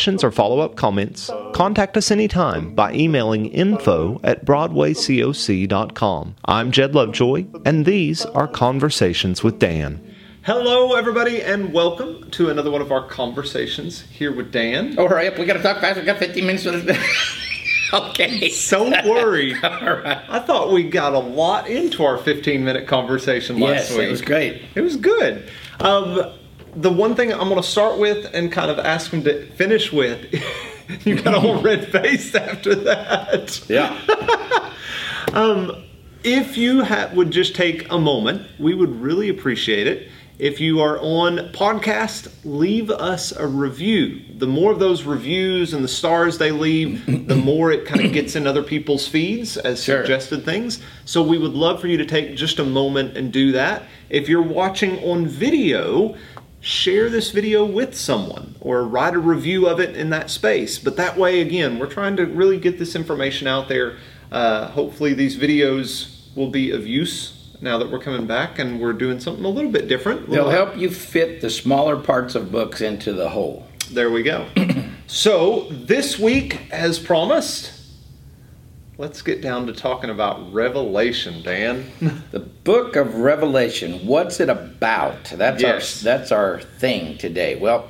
questions or follow up comments, contact us anytime by emailing info at BroadwayCoc.com. I'm Jed Lovejoy, and these are Conversations with Dan. Hello, everybody, and welcome to another one of our conversations here with Dan. Oh, hurry up. We got to talk fast. we got 15 minutes. okay. So worried. right. I thought we got a lot into our 15 minute conversation last yes, week. It was great. It was good. Um, the one thing I'm going to start with and kind of ask him to finish with, you got a whole red face after that. Yeah. um, if you ha- would just take a moment, we would really appreciate it. If you are on podcast, leave us a review. The more of those reviews and the stars they leave, the more it kind of gets in other people's feeds as sure. suggested things. So we would love for you to take just a moment and do that. If you're watching on video, share this video with someone or write a review of it in that space. But that way, again, we're trying to really get this information out there. Uh, hopefully, these videos will be of use now that we're coming back and we're doing something a little bit different. They'll help you fit the smaller parts of books into the whole. There we go. so, this week, as promised, let's get down to talking about Revelation, Dan. the book of Revelation. What's it about? That's yes. our that's our thing today. Well,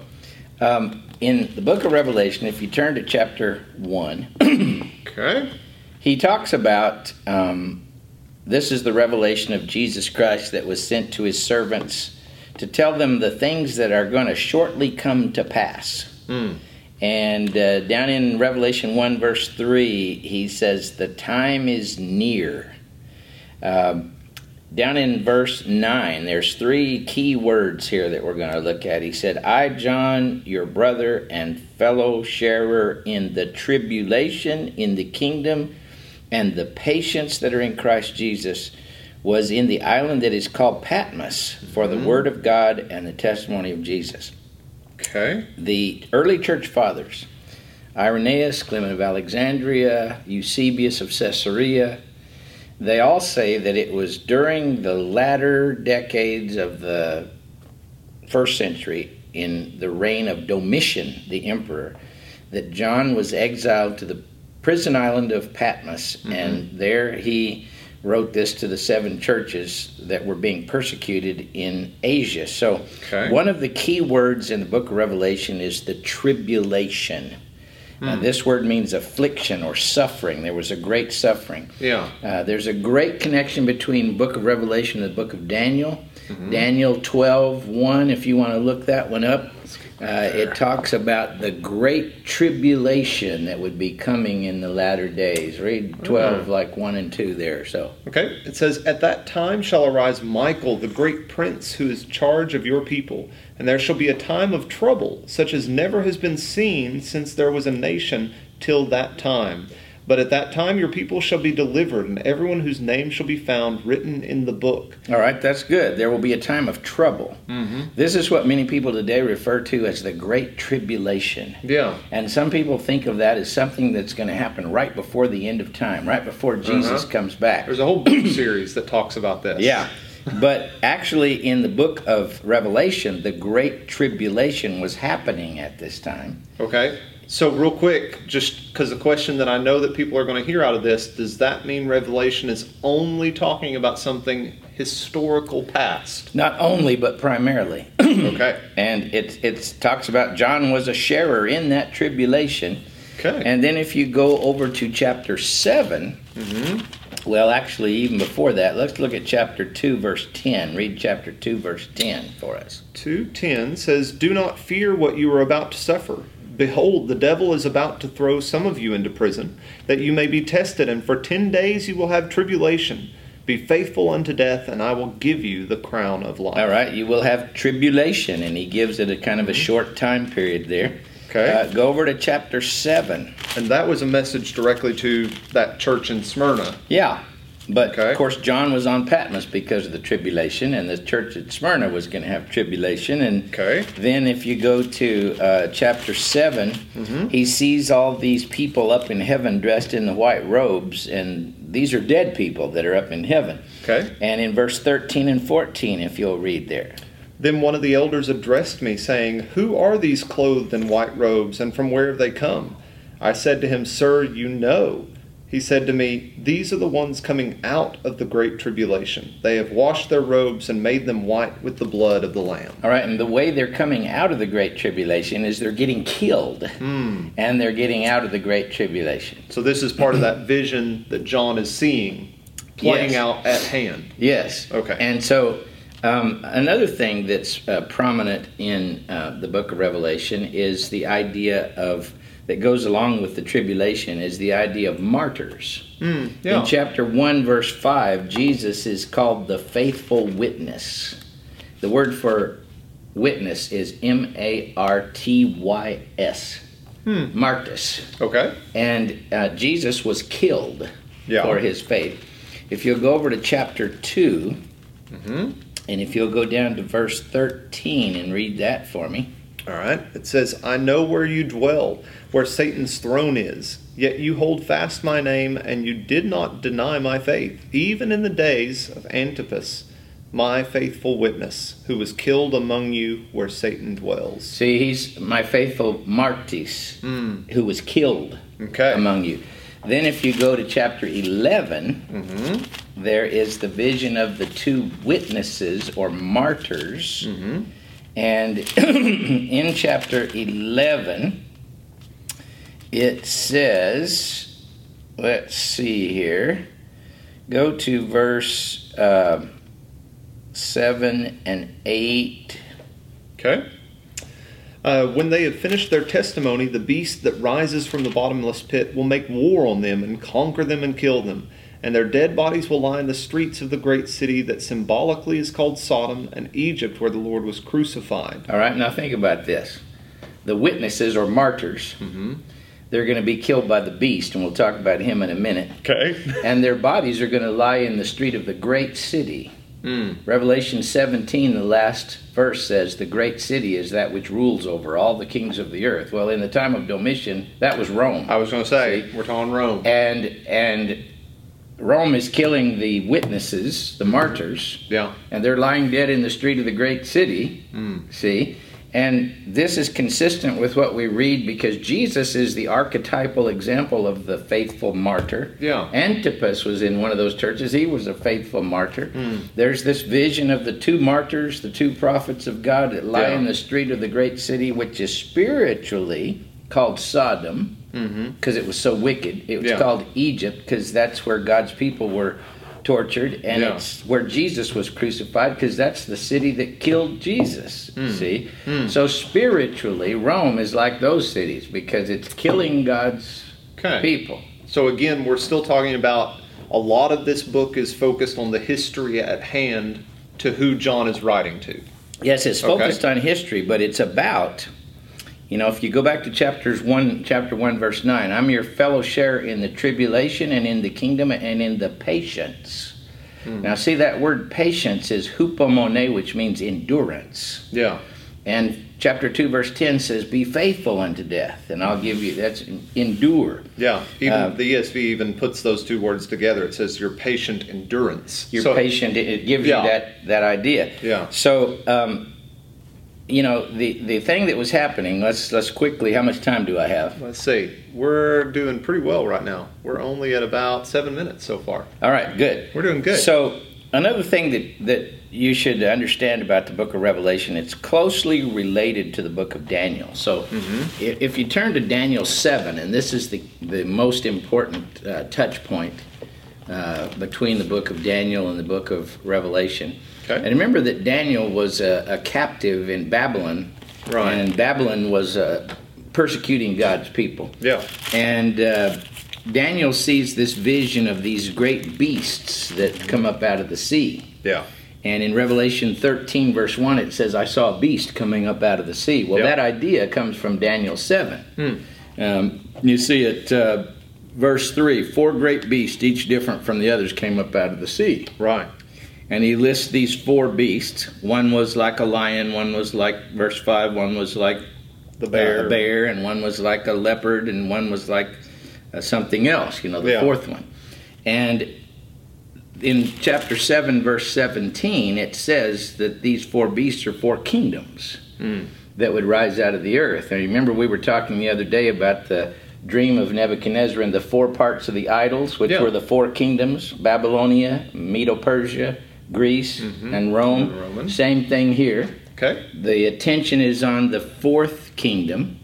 um, in the book of Revelation, if you turn to chapter one, okay, he talks about um, this is the revelation of Jesus Christ that was sent to his servants to tell them the things that are going to shortly come to pass. Mm. And uh, down in Revelation 1, verse 3, he says, The time is near. Um, down in verse 9, there's three key words here that we're going to look at. He said, I, John, your brother and fellow sharer in the tribulation, in the kingdom, and the patience that are in Christ Jesus, was in the island that is called Patmos for the mm-hmm. word of God and the testimony of Jesus. Okay. The early church fathers, Irenaeus, Clement of Alexandria, Eusebius of Caesarea, they all say that it was during the latter decades of the first century, in the reign of Domitian, the emperor, that John was exiled to the prison island of Patmos, mm-hmm. and there he wrote this to the seven churches that were being persecuted in Asia. So, okay. one of the key words in the book of Revelation is the tribulation. Mm. this word means affliction or suffering. There was a great suffering. Yeah. Uh, there's a great connection between book of Revelation and the book of Daniel. Mm-hmm. Daniel 12, 1, if you want to look that one up. Uh, it talks about the great tribulation that would be coming in the latter days. Read 12, mm-hmm. like 1 and 2 there. So Okay. It says, At that time shall arise Michael, the great prince, who is charge of your people, and there shall be a time of trouble, such as never has been seen since there was a nation till that time. But at that time your people shall be delivered, and everyone whose name shall be found written in the book. All right, that's good. There will be a time of trouble. Mm-hmm. This is what many people today refer to as the Great Tribulation. Yeah. And some people think of that as something that's going to happen right before the end of time, right before Jesus uh-huh. comes back. There's a whole book series that talks about this. Yeah. But actually, in the book of Revelation, the Great Tribulation was happening at this time. Okay. So, real quick, just because the question that I know that people are going to hear out of this, does that mean Revelation is only talking about something historical past? Not only, but primarily. okay. And it it talks about John was a sharer in that tribulation. Okay. And then if you go over to chapter 7, mm-hmm. Well, actually, even before that, let's look at chapter 2, verse 10. Read chapter 2, verse 10 for us. 2.10 says, Do not fear what you are about to suffer. Behold, the devil is about to throw some of you into prison, that you may be tested, and for ten days you will have tribulation. Be faithful unto death, and I will give you the crown of life. All right, you will have tribulation, and he gives it a kind of a mm-hmm. short time period there. Okay. Uh, go over to chapter 7. And that was a message directly to that church in Smyrna. Yeah. But Okay. of course, John was on Patmos because of the tribulation, and the church at Smyrna was going to have tribulation. And Okay. then, if you go to uh, chapter 7, he sees all these people up in heaven dressed in the white robes, and these are dead people that are up in heaven. Okay. And in verse 13 and 14, if you'll read there. Then one of the elders addressed me, saying, Who are these clothed in white robes, and from where have they come? I said to him, Sir, you know. He said to me, These are the ones coming out of the great tribulation. They have washed their robes and made them white with the blood of the Lamb. All right, and the way they're coming out of the Great Tribulation is they're getting killed, hmm. and they're getting out of the Great Tribulation. So this is part of that vision that John is seeing playing Yes. out at hand. Yes. Okay. And so, um, another thing that's uh, prominent in uh, the Book of Revelation is the idea of that goes along with the tribulation is the idea of martyrs. Mm, yeah. In chapter 1, verse 5, Jesus is called the faithful witness. The word for witness is M A R T Y S. Hmm. Martyrs. Okay. And uh, Jesus was killed Yeah. for his faith. If you'll go over to chapter 2, Mm-hmm. And if you'll go down to verse 13 and read that for me. All right. It says, I know where you dwell, where Satan's throne is. Yet you hold fast my name, and you did not deny my faith, even in the days of Antipas, my faithful witness, who was killed among you where Satan dwells. See, he's my faithful Martis, Mm. who was killed Okay. among you. Then, if you go to chapter 11, Mm-hmm. There is the vision of the two witnesses or martyrs. Mm-hmm. And in chapter 11, it says, let's see here, go to verse uh, 7 and 8. Okay. Uh, when they have finished their testimony, the beast that rises from the bottomless pit will make war on them and conquer them and kill them. And their dead bodies will lie in the streets of the great city that symbolically is called Sodom and Egypt, where the Lord was crucified. All right, now think about this. The witnesses or martyrs, Mm-hmm. they're going to be killed by the beast, and we'll talk about him in a minute. Okay. And their bodies are going to lie in the street of the great city. mm. Revelation 17, the last verse says, The great city is that which rules over all the kings of the earth. Well, in the time of Domitian, that was Rome. I was going to say, we're talking Rome. And, and Rome is killing the witnesses, the martyrs, Yeah. and they're lying dead in the street of the great city. Mm. See? And this is consistent with what we read because Jesus is the archetypal example of the faithful martyr. Yeah. Antipas was in one of those churches. He was a faithful martyr. Mm. There's this vision of the two martyrs, the two prophets of God that lie Yeah. in the street of the great city, which is spiritually called Sodom Mm-hmm. because it was so wicked. It was Yeah. called Egypt because that's where God's people were tortured, and Yeah. it's where Jesus was crucified because that's the city that killed Jesus. Mm. See, Mm. so spiritually, Rome is like those cities because it's killing God's Okay. people. So again, we're still talking about a lot of this book is focused on the history at hand to who John is writing to. Yes, it's Okay. focused on history, but it's about, you know, if you go back to chapters one, chapter one, verse nine, I'm your fellow share in the tribulation and in the kingdom and in the patience. Hmm. Now, see that word patience is hupomone, which means endurance. Yeah. And chapter 2, verse 10 says, Be faithful unto death, and I'll give you, that's endure. Yeah. Even Uh, the ESV even puts those two words together. It says your patient endurance. You're So- patient, it- it gives Yeah. you that, that idea. Yeah. So, um, you know, the, the thing that was happening, let's, let's quickly, how much time do I have? Let's see. We're doing pretty well right now. We're only at about seven minutes so far. All right, good. We're doing good. So, another thing that, that you should understand about the book of Revelation, it's closely related to the book of Daniel. So, Mm-hmm. if you turn to Daniel 7, and this is the, the most important uh, touch point uh, between the book of Daniel and the book of Revelation. Okay. And remember that Daniel was a, a captive in Babylon, Right. and Babylon was uh, persecuting God's people. yeah. And uh, Daniel sees this vision of these great beasts that come up out of the sea. Yeah. And in Revelation 13, verse 1, it says, I saw a beast coming up out of the sea. Well, Yep. that idea comes from Daniel 7. Um, you see it, uh, verse 3 Four great beasts, each different from the others, came up out of the sea. Right. And he lists these four beasts. One was like a lion, one was like, verse 5, one was like The uh, bear. a bear, and one was like a leopard, and one was like uh, something else, you know, the Yeah. fourth one. And in chapter 7, verse 17, it says that these four beasts are four kingdoms Mm. that would rise out of the earth. And remember, we were talking the other day about the dream of Nebuchadnezzar and the four parts of the idols, which Yeah. were the four kingdoms Babylonia, Medo Persia, Greece, Mhm. and Rome. And Same thing here Okay. the attention is on the fourth kingdom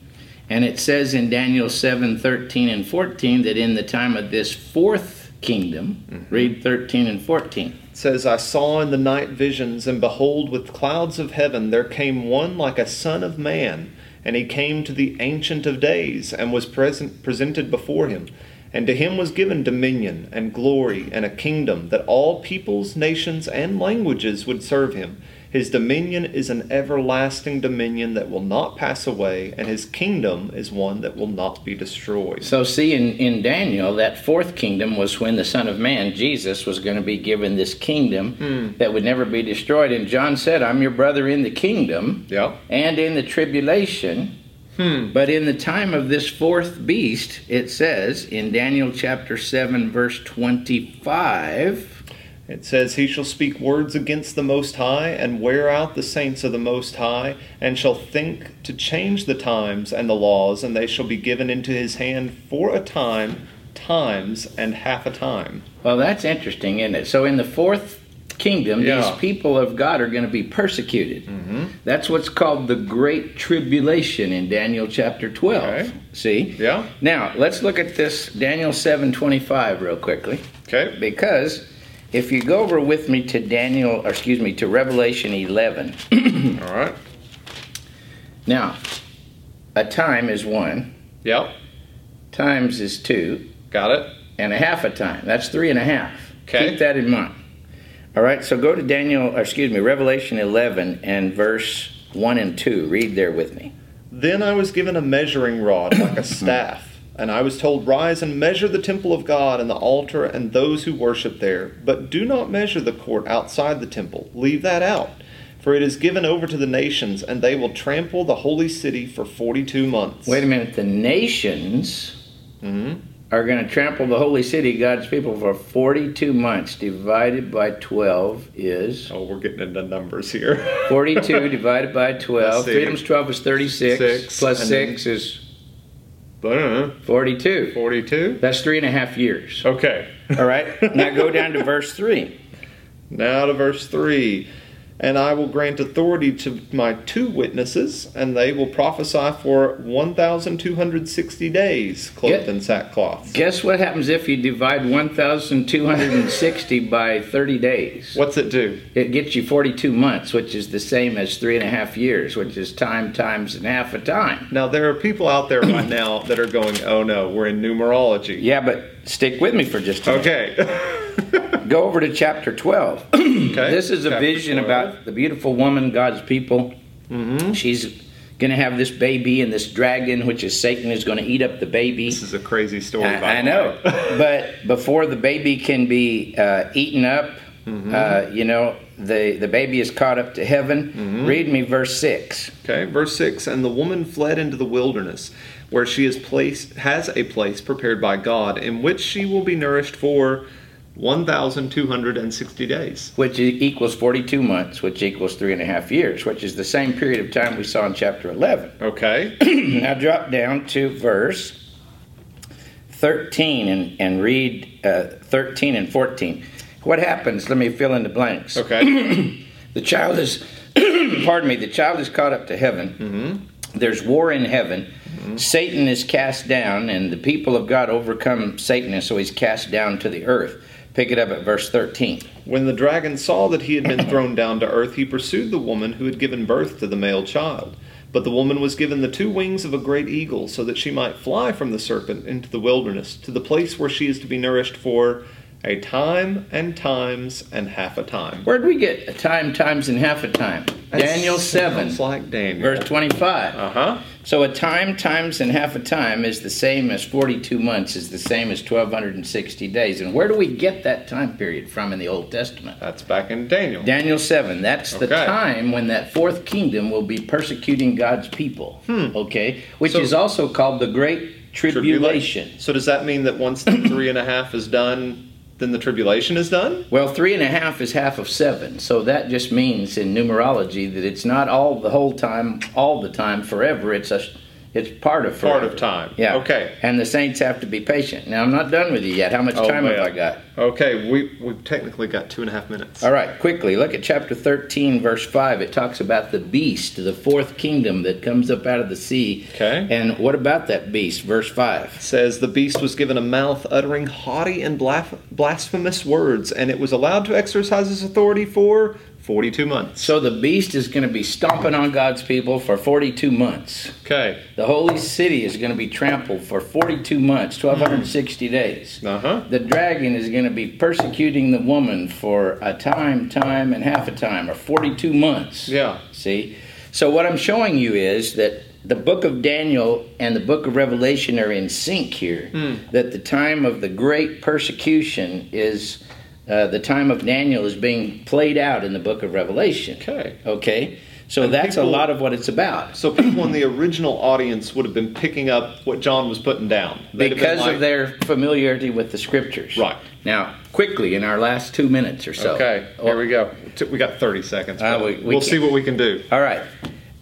and it says in daniel 7 13 and 14 that in the time of this fourth kingdom read 13 and 14 It says, I saw in the night visions, and behold, with clouds of heaven there came one like a son of man. And he came to the Ancient of Days, and was present, presented before him. And to him was given dominion, and glory, and a kingdom, that all peoples, nations, and languages would serve him. His dominion is an everlasting dominion that will not pass away, and his kingdom is one that will not be destroyed. so see in, in daniel that fourth kingdom was when the son of man jesus was going to be given this kingdom hmm. that would never be destroyed and john said i'm your brother in the kingdom Yeah. and in the tribulation Hmm. But in the time of this fourth beast, it says in Daniel chapter 7, verse 25, It says, He shall speak words against the Most High, and wear out the saints of the Most High, and shall think to change the times and the laws, and they shall be given into his hand for a time, times, and half a time. well, that's interesting, isn't it? So in the fourth kingdom, Yeah. these people of God are going to be persecuted. Mm-hmm. That's what's called the Great Tribulation in Daniel chapter 12. Okay. See? Yeah? Now, let's look at this Daniel 7:25 real quickly. Okay. Because if you go over with me to Daniel, or excuse me, to Revelation 11, All right. now, a time is one, Yep. times is two, Got it. and a half a time. That's three and a half. Okay. Keep that in mind. All right, so go to Daniel, or excuse me, Revelation 11 and verse 1 and 2. Read there with me. Then I was given a measuring rod like a staff, and I was told, Rise and measure the temple of God and the altar and those who worship there. But do not measure the court outside the temple. Leave that out. For it is given over to the nations, and they will trample the holy city for 42 months. Wait a minute. The nations hmm are going to trample the holy city, God's people, for 42 months. Divided by 12 is. Oh, we're getting into numbers here. 42 divided by 12. Let's 3 times 12 is 36. Six, plus and then- 6 is I don't know. 42. 42? That's three and a half years. Okay. All right. now go down to verse 3. Now to verse 3. And I will grant authority to my two witnesses, and they will prophesy for 1,260 days, clothed Get- in sackcloth. Guess what happens if you divide 1,260 by 30 days? What's it do? It gets you 42 months, which is the same as three and a half years, which is time times and half a time. Now, there are people out there right now that are going, oh no, we're in numerology. Yeah, but stick with me for just a minute. Okay. Go over to chapter 12. okay. This is a Chapter vision 12. about the beautiful woman, God's people. Mhm. She's going to have this baby, and this dragon, which is Satan, is going to eat up the baby. This is a crazy story. I, I know, but before the baby can be uh, eaten up, Mm-hmm. uh, you know, the the baby is caught up to heaven. Mm-hmm. Read me verse six. Okay, verse 6 And the woman fled into the wilderness, where she is placed, has a place prepared by God, in which she will be nourished for 1,260 days. Which equals 42 months, which equals three and a half years, which is the same period of time we saw in chapter 11. Okay. now drop down to verse 13 and, and read uh, 13 and 14. What happens? Let me fill in the blanks. Okay. The child is, pardon me, the child is caught up to heaven. There's war in heaven. Satan is cast down, and the people of God overcome Satan, and so he's cast down to the earth. Pick it up at verse 13. When the dragon saw that he had been thrown down to earth, he pursued the woman who had given birth to the male child. But the woman was given the two wings of a great eagle, so that she might fly from the serpent into the wilderness, to the place where she is to be nourished for A time and times and half a time. Where'd we get a time, times, and half a time? That Daniel 7, sounds like Daniel. verse 25. Uh huh. So a time, times, and half a time is the same as 42 months, is the same as 1260 days. And where do we get that time period from in the Old Testament? That's back in Daniel. Daniel 7, that's the Okay. time when that fourth kingdom will be persecuting God's people. Hmm. Okay? Which. So- is also called the Great Tribulation. So does that mean that once the three and a half is done, then the tribulation is done? Well, three and a half is half of seven. So that just means in numerology that it's not all the whole time, all the time, forever. It's a, it's part of Part of time. Yeah. Okay. And the saints have to be patient. Now I'm not done with you yet. How much Oh, time have. I got? Okay, we we've technically got two and a half minutes. All right, quickly look at chapter 13, verse 5. It talks about the beast, the fourth kingdom that comes up out of the sea. Okay. And what about that beast? Verse 5. says the beast was given a mouth uttering haughty and blasphemous words, and it was allowed to exercise its authority for 42 months. So the beast is going to be stomping on God's people for 42 months. Okay. The holy city is going to be trampled for 42 months, 1260 days. Uh huh. The dragon is going to be persecuting the woman for a time, time, and half a time, or 42 months. Yeah. See? So, what I'm showing you is that the book of Daniel and the book of Revelation are in sync here. Hmm. That the time of the great persecution is uh, the time of Daniel is being played out in the book of Revelation. Okay. Okay? So, And that's people- a lot of what it's about. So people in the original audience would have been picking up what John was putting down They'd because like- of their familiarity with the scriptures. Right. Now, quickly, in our last two minutes or so. Okay. Here we go. We got 30 seconds. But we- we we'll see what we can do. All right.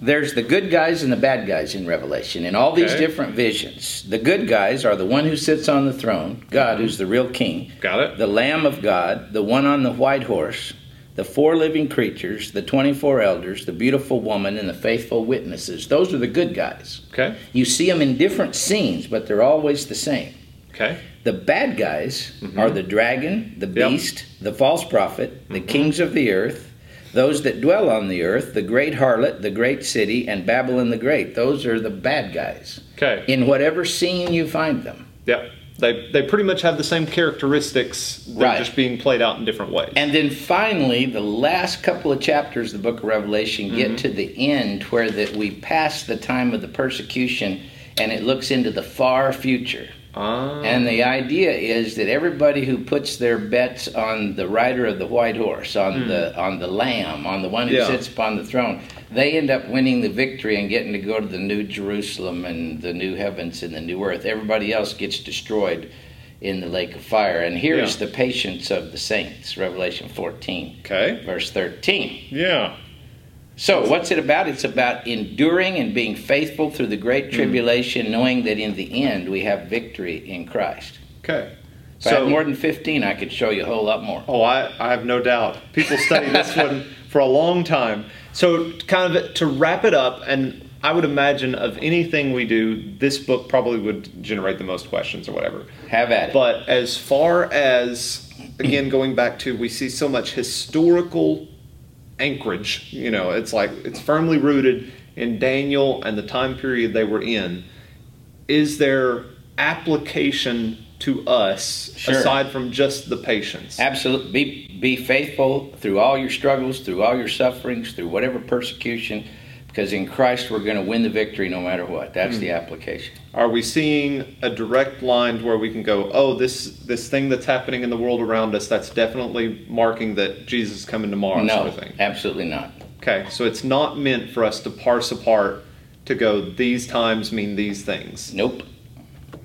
There's the good guys and the bad guys in Revelation, in all these Okay. different visions. The good guys are the one who sits on the throne, God, who's the real king, Got it? the Lamb of God, the one on the white horse, the four living creatures, the 24 elders, the beautiful woman, and the faithful witnesses. Those are the good guys. Okay. You see them in different scenes, but they're always the same. Okay. The bad guys are the dragon, the Mm-hmm. Yep. Mm-hmm. beast, the false prophet, the kings of the earth, those that dwell on the earth, the great harlot, the great city, and Babylon the Great. Those are the bad guys. Okay. In whatever scene you find them. Yep. They, they pretty much have the same characteristics. They're Right. just being played out in different ways. And then finally, the last couple of chapters of the book of Revelation get mm-hmm. to the end where that we pass the time of the persecution and it looks into the far future. Ah. And the idea is that everybody who puts their bets on the rider of the white horse, on the on the lamb, on the one who. Yeah. sits upon the throne, they end up winning the victory and getting to go to the new Jerusalem and the new heavens and the new earth. Everybody else gets destroyed in the lake of fire. And here is Yeah. the patience of the saints, Revelation 14, okay. verse 13. Yeah. So, what's it about? It's about enduring and being faithful through the great Hmm. tribulation, knowing that in the end we have victory in Christ. Okay. If had more than 15, I could show you a whole lot more. Oh, I, I have no doubt. People study this one for a long time. So, kind of to wrap it up, and I would imagine of anything we do, this book probably would generate the most questions or whatever. Have at it. But as far as, again, going back to, we see so much historical anchorage. You know, it's like it's firmly rooted in Daniel and the time period they were in. Is there application to us Sure. aside from just the patience? Absolutely. Be, be faithful through all your struggles, through all your sufferings, through whatever persecution, because in Christ we're going to win the victory no matter what. That's the hmm. application. Are we seeing a direct line where we can go, oh, this this thing that's happening in the world around us, that's definitely marking that Jesus is coming tomorrow, no, sort of thing? absolutely not. Okay, so it's not meant for us to parse apart to go, these times mean these things. Nope.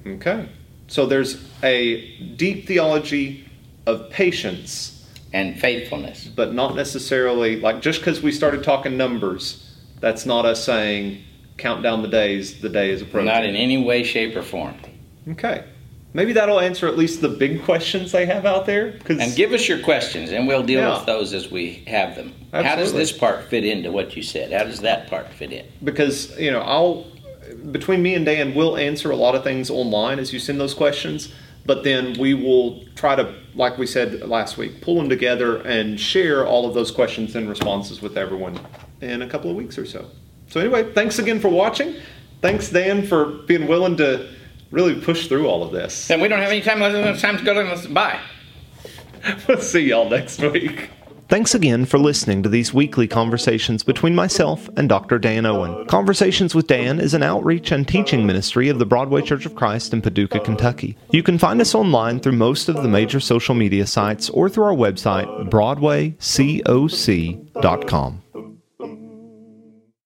Okay. So there's a deep theology of patience, And faithfulness. but not necessarily like just because we started talking numbers, that's not us saying count down the days, the day is approaching. Not in any way, shape, or form. Okay. Maybe that'll answer at least the big questions they have out there. Cause, And give us your questions, and we'll deal Yeah. with those as we have them. How does this part fit into what you said? How does that part fit in? because you know I'll between me and Dan we'll answer a lot of things online as you send those questions, but then we will try to, like we said last week, pull them together and share all of those questions and responses with everyone in a couple of weeks or so. So anyway, thanks again for watching. Thanks Dan for being willing to really push through all of this. And we don't have any time left. It's time to go to bye. we'll see y'all next week. Thanks again for listening to these weekly conversations between myself and Dr. Dan Owen. Conversations with Dan is an outreach and teaching ministry of the Broadway Church of Christ in Paducah, Kentucky. You can find us online through most of the major social media sites or through our website, broadwaycoc.com.